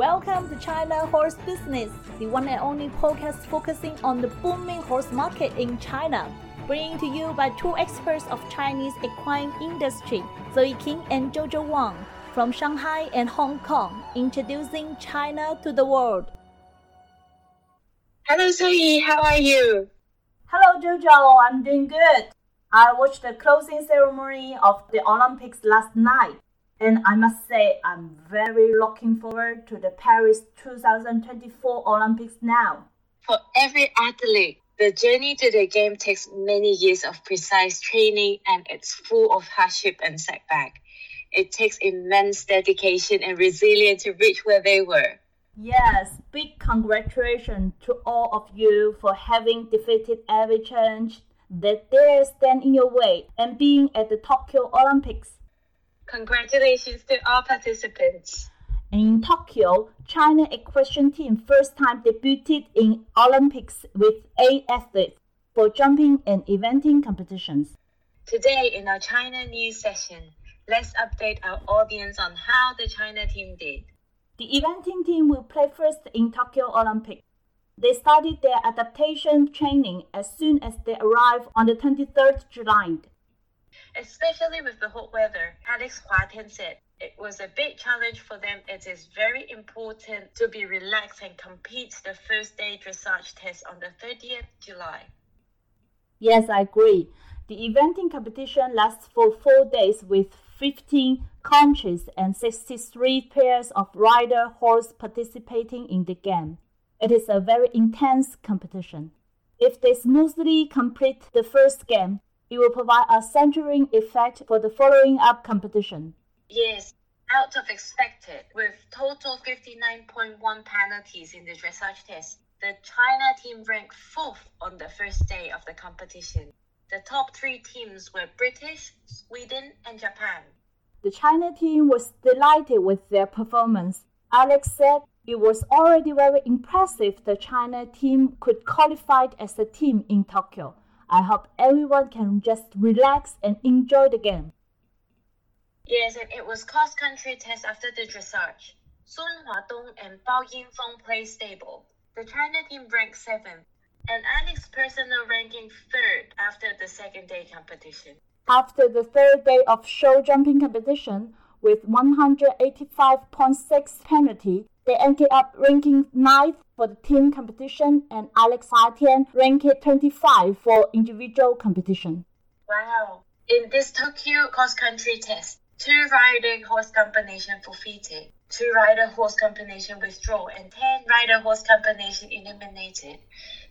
Welcome to China Horse Business, the one and only podcast focusing on the booming horse market in China. Bringing to you by two experts of Chinese equine industry, Zoe King and Jojo Wang from Shanghai and Hong Kong, introducing China to the world. Hello Zoe, how are you? Hello Jojo, I'm doing good. I watched the closing ceremony of the Olympics last night. And I must say, I'm very looking forward to the Paris 2024 Olympics now. For every athlete, the journey to the game takes many years of precise training and it's full of hardship and setback. It takes immense dedication and resilience to reach where they were. Yes, big congratulations to all of you for having defeated every challenge that dare stand in your way and being at the Tokyo Olympics. Congratulations to all participants. In Tokyo, China equestrian team first time debuted in Olympics with eight athletes for jumping and eventing competitions. Today in our China news session, let's update our audience on how the China team did. The eventing team will play first in Tokyo Olympics. They started their adaptation training as soon as they arrived on the 23rd July especially with the hot weather. Alex Huatian said it was a big challenge for them. It is very important to be relaxed and complete the first day dressage test on the 30th July. Yes, I agree. The eventing competition lasts for four days with 15 countries and 63 pairs of rider horse participating in the game. It is a very intense competition. If they smoothly complete the first game, it will provide a centering effect for the following up competition. Yes, out of expected, with total 59.1 penalties in the dressage test, the China team ranked fourth on the first day of the competition. The top three teams were British, Sweden, and Japan. The China team was delighted with their performance. Alex said it was already very impressive the China team could qualify as a team in Tokyo. I hope everyone can just relax and enjoy the game. Yes, and it was cross country test after the dressage. Sun Huadong and Bao Yingfeng played stable. The China team ranked seventh, and Alex personal ranking third after the second day competition. After the third day of show jumping competition, with 185.6 penalty, they ended up ranking ninth for the team competition and Alex Huatian ranked 25 for individual competition. Wow. In this Tokyo cross-country test, two rider horse combination forfeited, two rider horse combination withdraw, and 10 rider horse combination eliminated.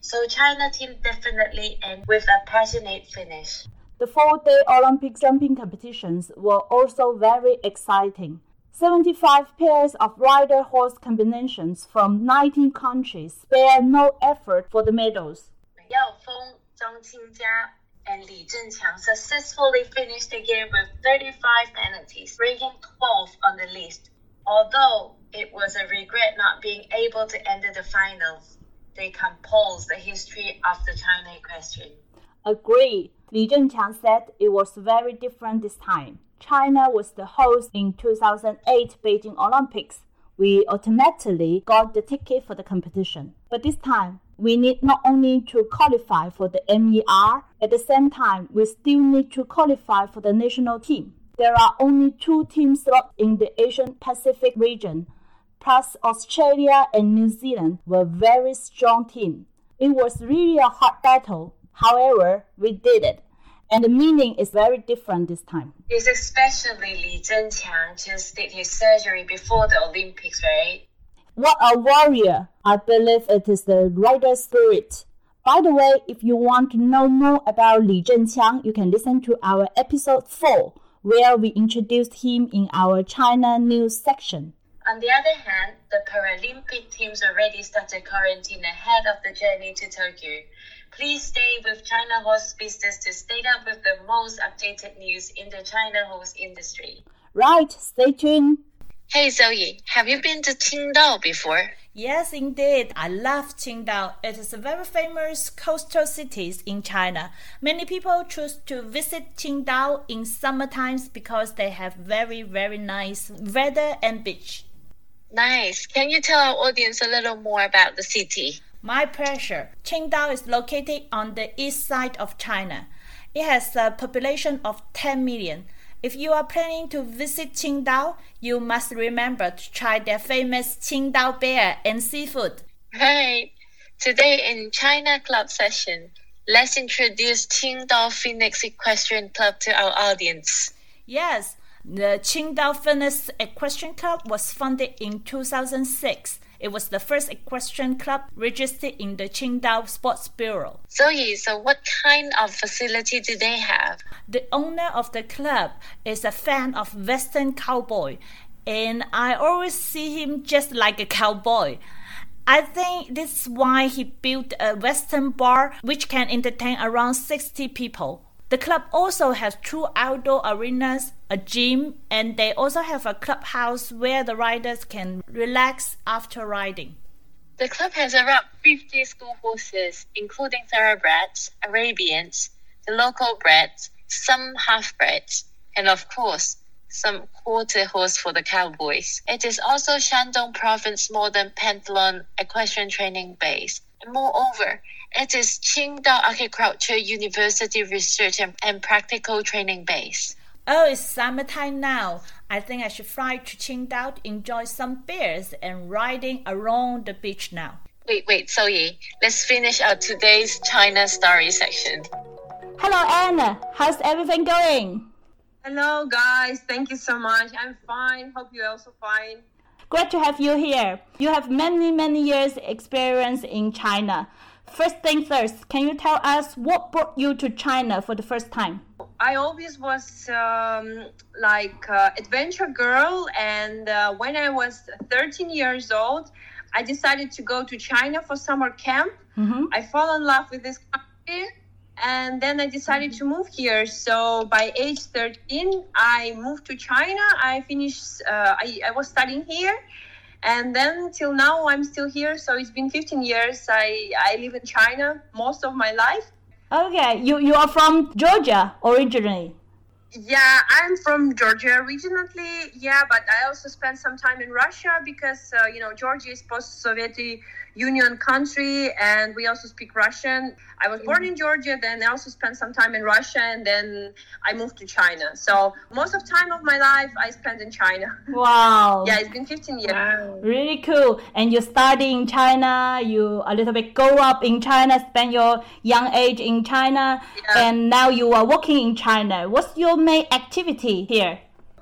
So China team definitely end with a passionate finish. The four-day Olympic jumping competitions were also very exciting. 75 pairs of rider horse combinations from 19 countries spared no effort for the medals. Yao Feng, Zhang Xingjia, and Li Zhenqiang successfully finished the game with 35 penalties, ranking 12th on the list. Although it was a regret not being able to enter the finals, they compose the history of the China equestrian. Agree. Li Zhenqiang said it was very different this time. China was the host in 2008 Beijing Olympics. We automatically got the ticket for the competition. But this time, we need not only to qualify for the MER, at the same time, we still need to qualify for the national team. There are only two teams slots in the Asian Pacific region, plus Australia and New Zealand were very strong teams. It was really a hard battle. However, we did it and the meaning is very different this time. It's especially Li Zhenqiang just did his surgery before the Olympics, right? What a warrior! I believe it is the rider spirit. By the way, if you want to know more about Li Zhenqiang, you can listen to our episode 4, where we introduced him in our China news section. On the other hand, the Paralympic teams already started quarantine ahead of the journey to Tokyo. Please stay with China Horse Business to stay up with the most updated news in the China horse industry. Right, stay tuned. Hey Zoe, have you been to Qingdao before? Yes, indeed. I love Qingdao. It is a very famous coastal city in China. Many people choose to visit Qingdao in summer times because they have very, very nice weather and beach. Nice. Can you tell our audience a little more about the city? My pleasure. Qingdao is located on the east side of China. It has a population of 10 million. If you are planning to visit Qingdao, you must remember to try their famous Qingdao beer and seafood. Right. Today in China Club session, let's introduce Qingdao Phoenix Equestrian Club to our audience. Yes, the Qingdao Phoenix Equestrian Club was founded in 2006 it was the first equestrian club registered in the Qingdao Sports Bureau. So, so what kind of facility do they have? The owner of the club is a fan of Western cowboy, and I always see him just like a cowboy. I think this is why he built a Western bar which can entertain around 60 people. The club also has two outdoor arenas, a gym, and they also have a clubhouse where the riders can relax after riding. The club has around 50 school horses, including thoroughbreds, Arabians, the local breds, some half-breds, and of course, some quarter horse for the cowboys. It is also Shandong Province Modern Pentathlon Equestrian Training Base. Moreover, it is Qingdao Agriculture University Research and, and Practical Training Base. Oh, it's summertime now. I think I should fly to Qingdao to enjoy some beers and riding around the beach now. Wait, wait, Yi, let's finish our today's China story section. Hello, Anna. How's everything going? Hello, guys. Thank you so much. I'm fine. Hope you're also fine. Great to have you here. You have many, many years experience in China. First thing first, can you tell us what brought you to China for the first time? I always was um, like uh, adventure girl, and uh, when I was 13 years old, I decided to go to China for summer camp. Mm-hmm. I fell in love with this country, and then I decided to move here. So by age 13, I moved to China. I finished. Uh, I, I was studying here and then till now i'm still here. So it's been 15 years i i live in china most of my life. Okay you you are from georgia originally yeah i'm from georgia originally yeah but i also spent some time in russia because uh, you know georgia is post-soviet Union country, and we also speak Russian. I was born in Georgia, then I also spent some time in Russia, and then I moved to China. So most of time of my life I spent in China. Wow. yeah, it's been 15 years. Wow. Really cool. And you study in China. You a little bit grow up in China, spend your young age in China, yeah. and now you are working in China. What's your main activity here?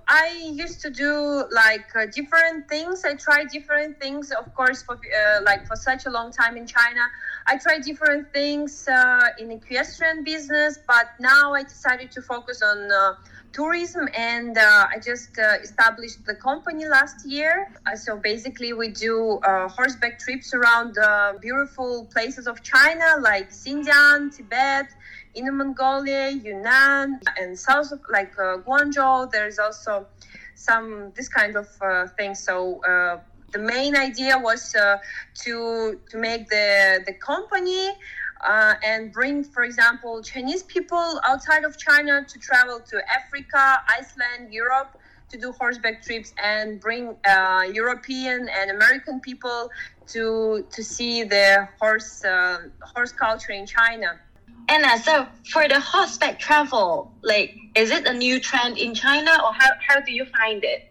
I used to do like uh, different things. I tried different things, of course, for uh, like for such a long time in China. I tried different things uh, in equestrian business, but now I decided to focus on uh, tourism, and uh, I just uh, established the company last year. so basically, we do horseback trips around beautiful places of China, like Xinjiang, Tibet. Inner Mongolia, Yunnan, and south of like uh, Guangzhou. There's also some this kind of uh, things. So uh, the main idea was uh, to to make the the company. Uh, and bring, for example, Chinese people outside of China to travel to Africa, Iceland, Europe to do horseback trips, and bring uh, European and American people to to see the horse horse culture in China. Anna, so for the hot horseback travel, like, is it a new trend in China or how, how do you find it?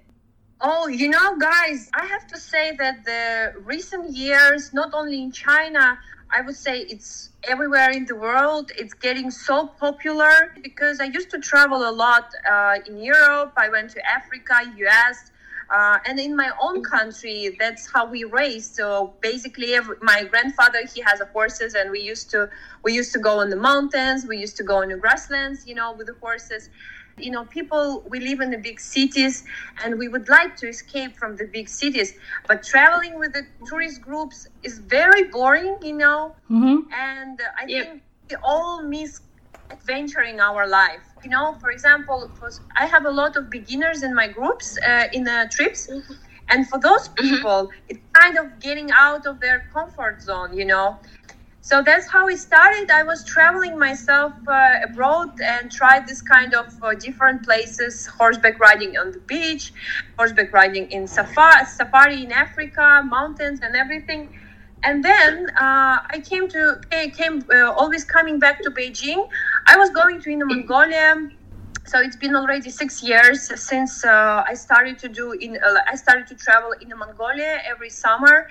Oh, you know, guys, I have to say that the recent years, not only in China, I would say it's everywhere in the world. It's getting so popular because I used to travel a lot uh, in Europe. I went to Africa, US, uh, and in my own country, that's how we raised. So basically, every, my grandfather he has horses, and we used to we used to go in the mountains. We used to go in the grasslands, you know, with the horses. You know, people we live in the big cities, and we would like to escape from the big cities. But traveling with the tourist groups is very boring, you know. Mm-hmm. And I yep. think we all miss adventure in our life you know for example i have a lot of beginners in my groups uh, in the trips mm-hmm. and for those mm-hmm. people mm-hmm. it's kind of getting out of their comfort zone you know so that's how it started. I was traveling myself uh, abroad and tried this kind of uh, different places: horseback riding on the beach, horseback riding in safari, safari in Africa, mountains, and everything. And then uh, I came to came uh, always coming back to Beijing. I was going to Inner Mongolia. So it's been already six years since uh, I started to do in. Uh, I started to travel in Mongolia every summer.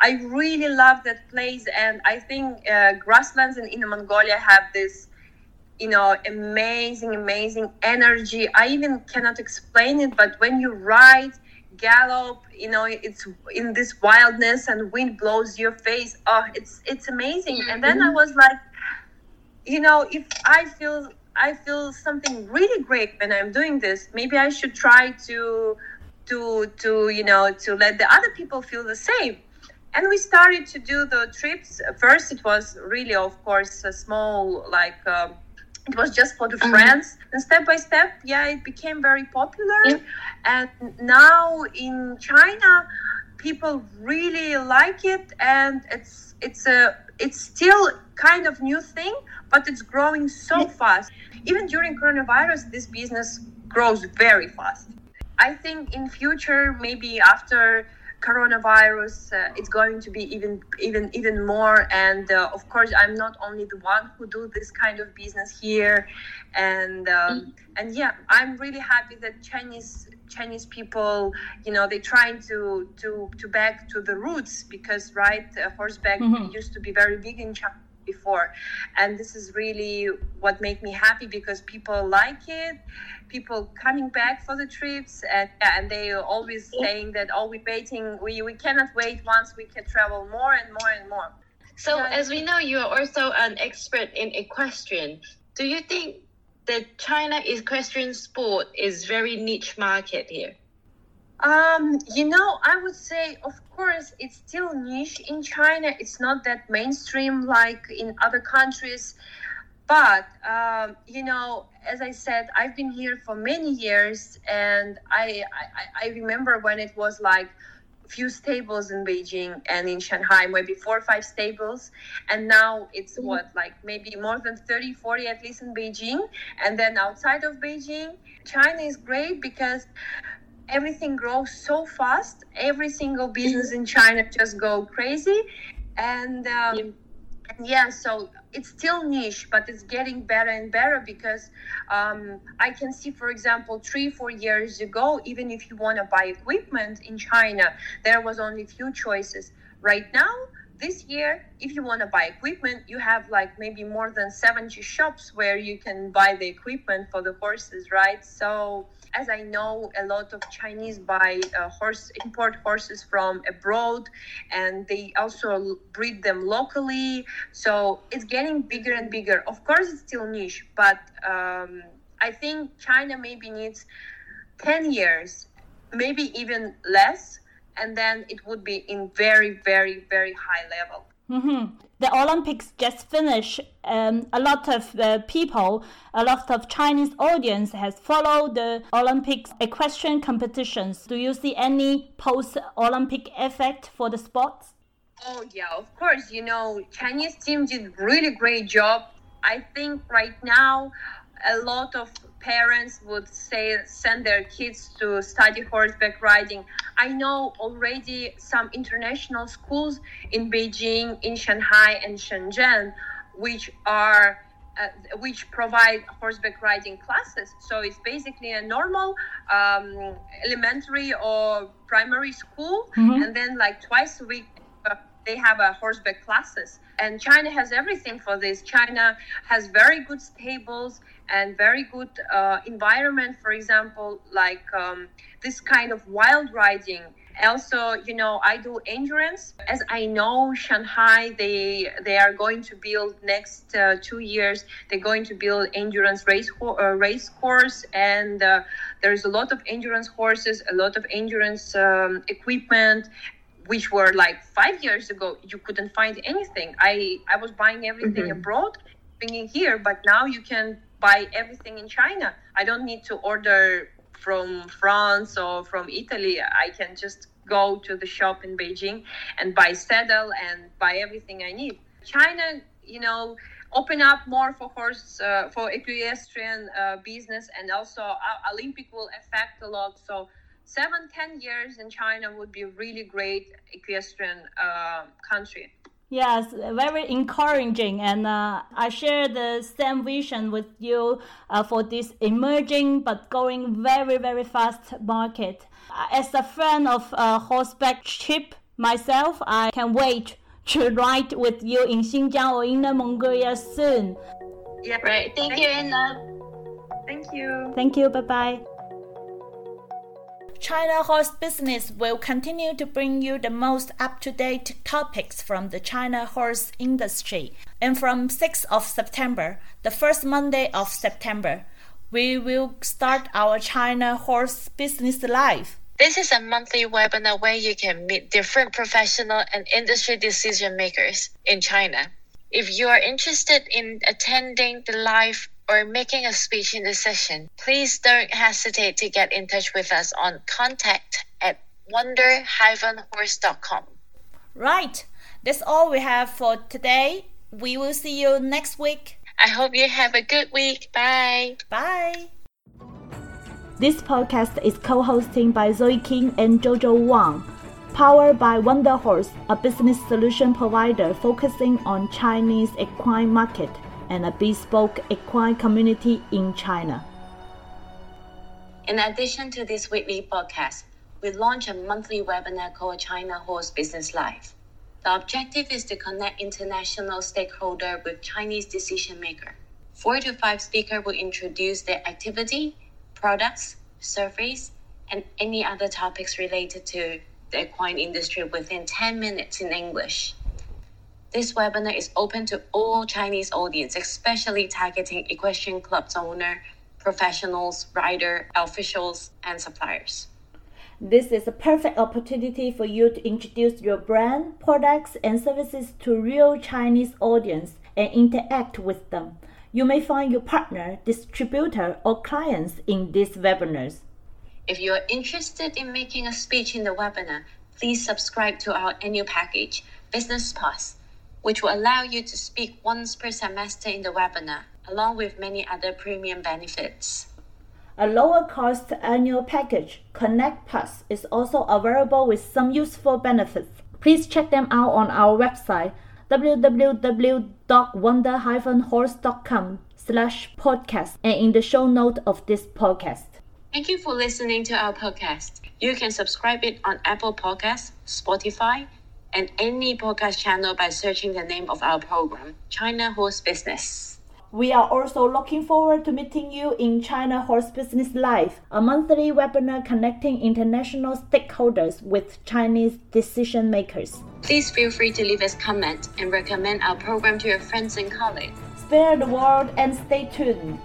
I really love that place, and I think uh, grasslands in Inner Mongolia have this, you know, amazing, amazing energy. I even cannot explain it, but when you ride, gallop, you know, it's in this wildness, and wind blows your face. Oh, it's it's amazing. And then I mm-hmm. was like, you know, if I feel I feel something really great when I'm doing this, maybe I should try to to to you know to let the other people feel the same. And we started to do the trips. First it was really of course a small like um, it was just for the mm-hmm. friends. And step by step yeah it became very popular. Yeah. and now in china people really like it. And it's it's a it's still kind of new thing but it's growing so fast. Even during coronavirus this business grows very fast. I think in future maybe after coronavirus uh, it's going to be even even even more. And uh, of course i'm not only the one who do this kind of business here. And um, and yeah i'm really happy that chinese chinese people you know they're trying to to to back to the roots because right uh, horseback mm-hmm. used to be very big in china before. And this is really what made me happy because people like it people coming back for the trips and, and they always saying that oh we're waiting we, we cannot wait once we can travel more and more and more. So yeah. as we know you are also an expert in equestrian. Do you think the china equestrian sport is very niche market here um, you know, I would say, of course, it's still niche in China. It's not that mainstream like in other countries. But, um, you know, as I said, I've been here for many years, and I, I, I remember when it was like few stables in Beijing and in Shanghai, maybe four or five stables. And now it's mm-hmm. what, like maybe more than 30, 40 at least in Beijing. And then outside of Beijing, China is great because everything grows so fast. Every single business in China just go crazy, and um, yeah. yeah. so it's still niche, but it's getting better and better because um, I can see, for example, three four years ago, even if you want to buy equipment in China, there was only few choices. Right now, this year, if you want to buy equipment, you have like maybe more than 70 shops where you can buy the equipment for the horses, right? So as I know, a lot of Chinese buy uh, horse import horses from abroad, and they also breed them locally. So it's getting bigger and bigger. Of course, it's still niche, but um, I think China maybe needs ten years, maybe even less, and then it would be in very, very, very high level. Mm-hmm. The Olympics just finished. Um, a lot of uh, people, a lot of Chinese audience has followed the Olympics equestrian competitions. Do you see any post-Olympic effect for the sports? Oh yeah, of course. You know, Chinese team did really great job. I think right now, a lot of parents would say send their kids to study horseback riding. I know already some international schools in Beijing, in Shanghai, and Shenzhen, which are uh, which provide horseback riding classes. So it's basically a normal um, elementary or primary school, mm-hmm. and then like twice a week uh, they have a horseback classes. And China has everything for this. China has very good stables and very good uh, environment for example like um, this kind of wild riding. Also you know i do endurance. As i know shanghai they they are going to build next uh, two years they're going to build endurance race uh, race course and uh, there's a lot of endurance horses a lot of endurance um, equipment which were like five years ago you couldn't find anything. I i was buying everything mm-hmm. abroad bringing here but now you can buy everything in China. I don't need to order from France or from Italy. I can just go to the shop in Beijing and buy saddle and buy everything I need. China, you know, open up more for horse uh, for equestrian uh, business, and also uh, Olympic will affect a lot. So seven, ten years in China would be a really great equestrian uh, country. Yes, very encouraging, and uh, I share the same vision with you uh, for this emerging but going very very fast market. Uh, as a fan of uh, horseback trip myself, I can wait to ride with you in Xinjiang or Inner Mongolia soon. Yeah, Right. Thank, you, Anna. Thank you. Thank you. Bye bye. China Horse Business will continue to bring you the most up to date topics from the China horse industry. And from 6th of September, the first Monday of September, we will start our China Horse Business Live. This is a monthly webinar where you can meet different professional and industry decision makers in China. If you are interested in attending the live or making a speech in the session, please don't hesitate to get in touch with us on contact at wonder-horse.com. Right, that's all we have for today. We will see you next week. I hope you have a good week. Bye. Bye. This podcast is co-hosted by Zoe King and Jojo Wang, powered by Wonder Horse, a business solution provider focusing on Chinese equine market and a bespoke equine community in China. In addition to this weekly podcast, we launch a monthly webinar called China Horse Business Live. The objective is to connect international stakeholder with Chinese decision maker. Four to five speakers will introduce their activity, products, surveys, and any other topics related to the equine industry within 10 minutes in English. This webinar is open to all Chinese audience, especially targeting equestrian clubs owner, professionals, rider, officials, and suppliers. This is a perfect opportunity for you to introduce your brand, products, and services to real Chinese audience and interact with them. You may find your partner, distributor, or clients in these webinars. If you are interested in making a speech in the webinar, please subscribe to our annual package, Business Pass, which will allow you to speak once per semester in the webinar, along with many other premium benefits. A lower cost annual package, Connect Plus, is also available with some useful benefits. Please check them out on our website www.wonder-horse.com slash podcast and in the show note of this podcast. Thank you for listening to our podcast. You can subscribe it on Apple Podcasts, Spotify, and any podcast channel by searching the name of our program, China Horse Business. We are also looking forward to meeting you in China Horse Business Live, a monthly webinar connecting international stakeholders with Chinese decision makers. Please feel free to leave us comment and recommend our program to your friends and colleagues. Spare the world and stay tuned.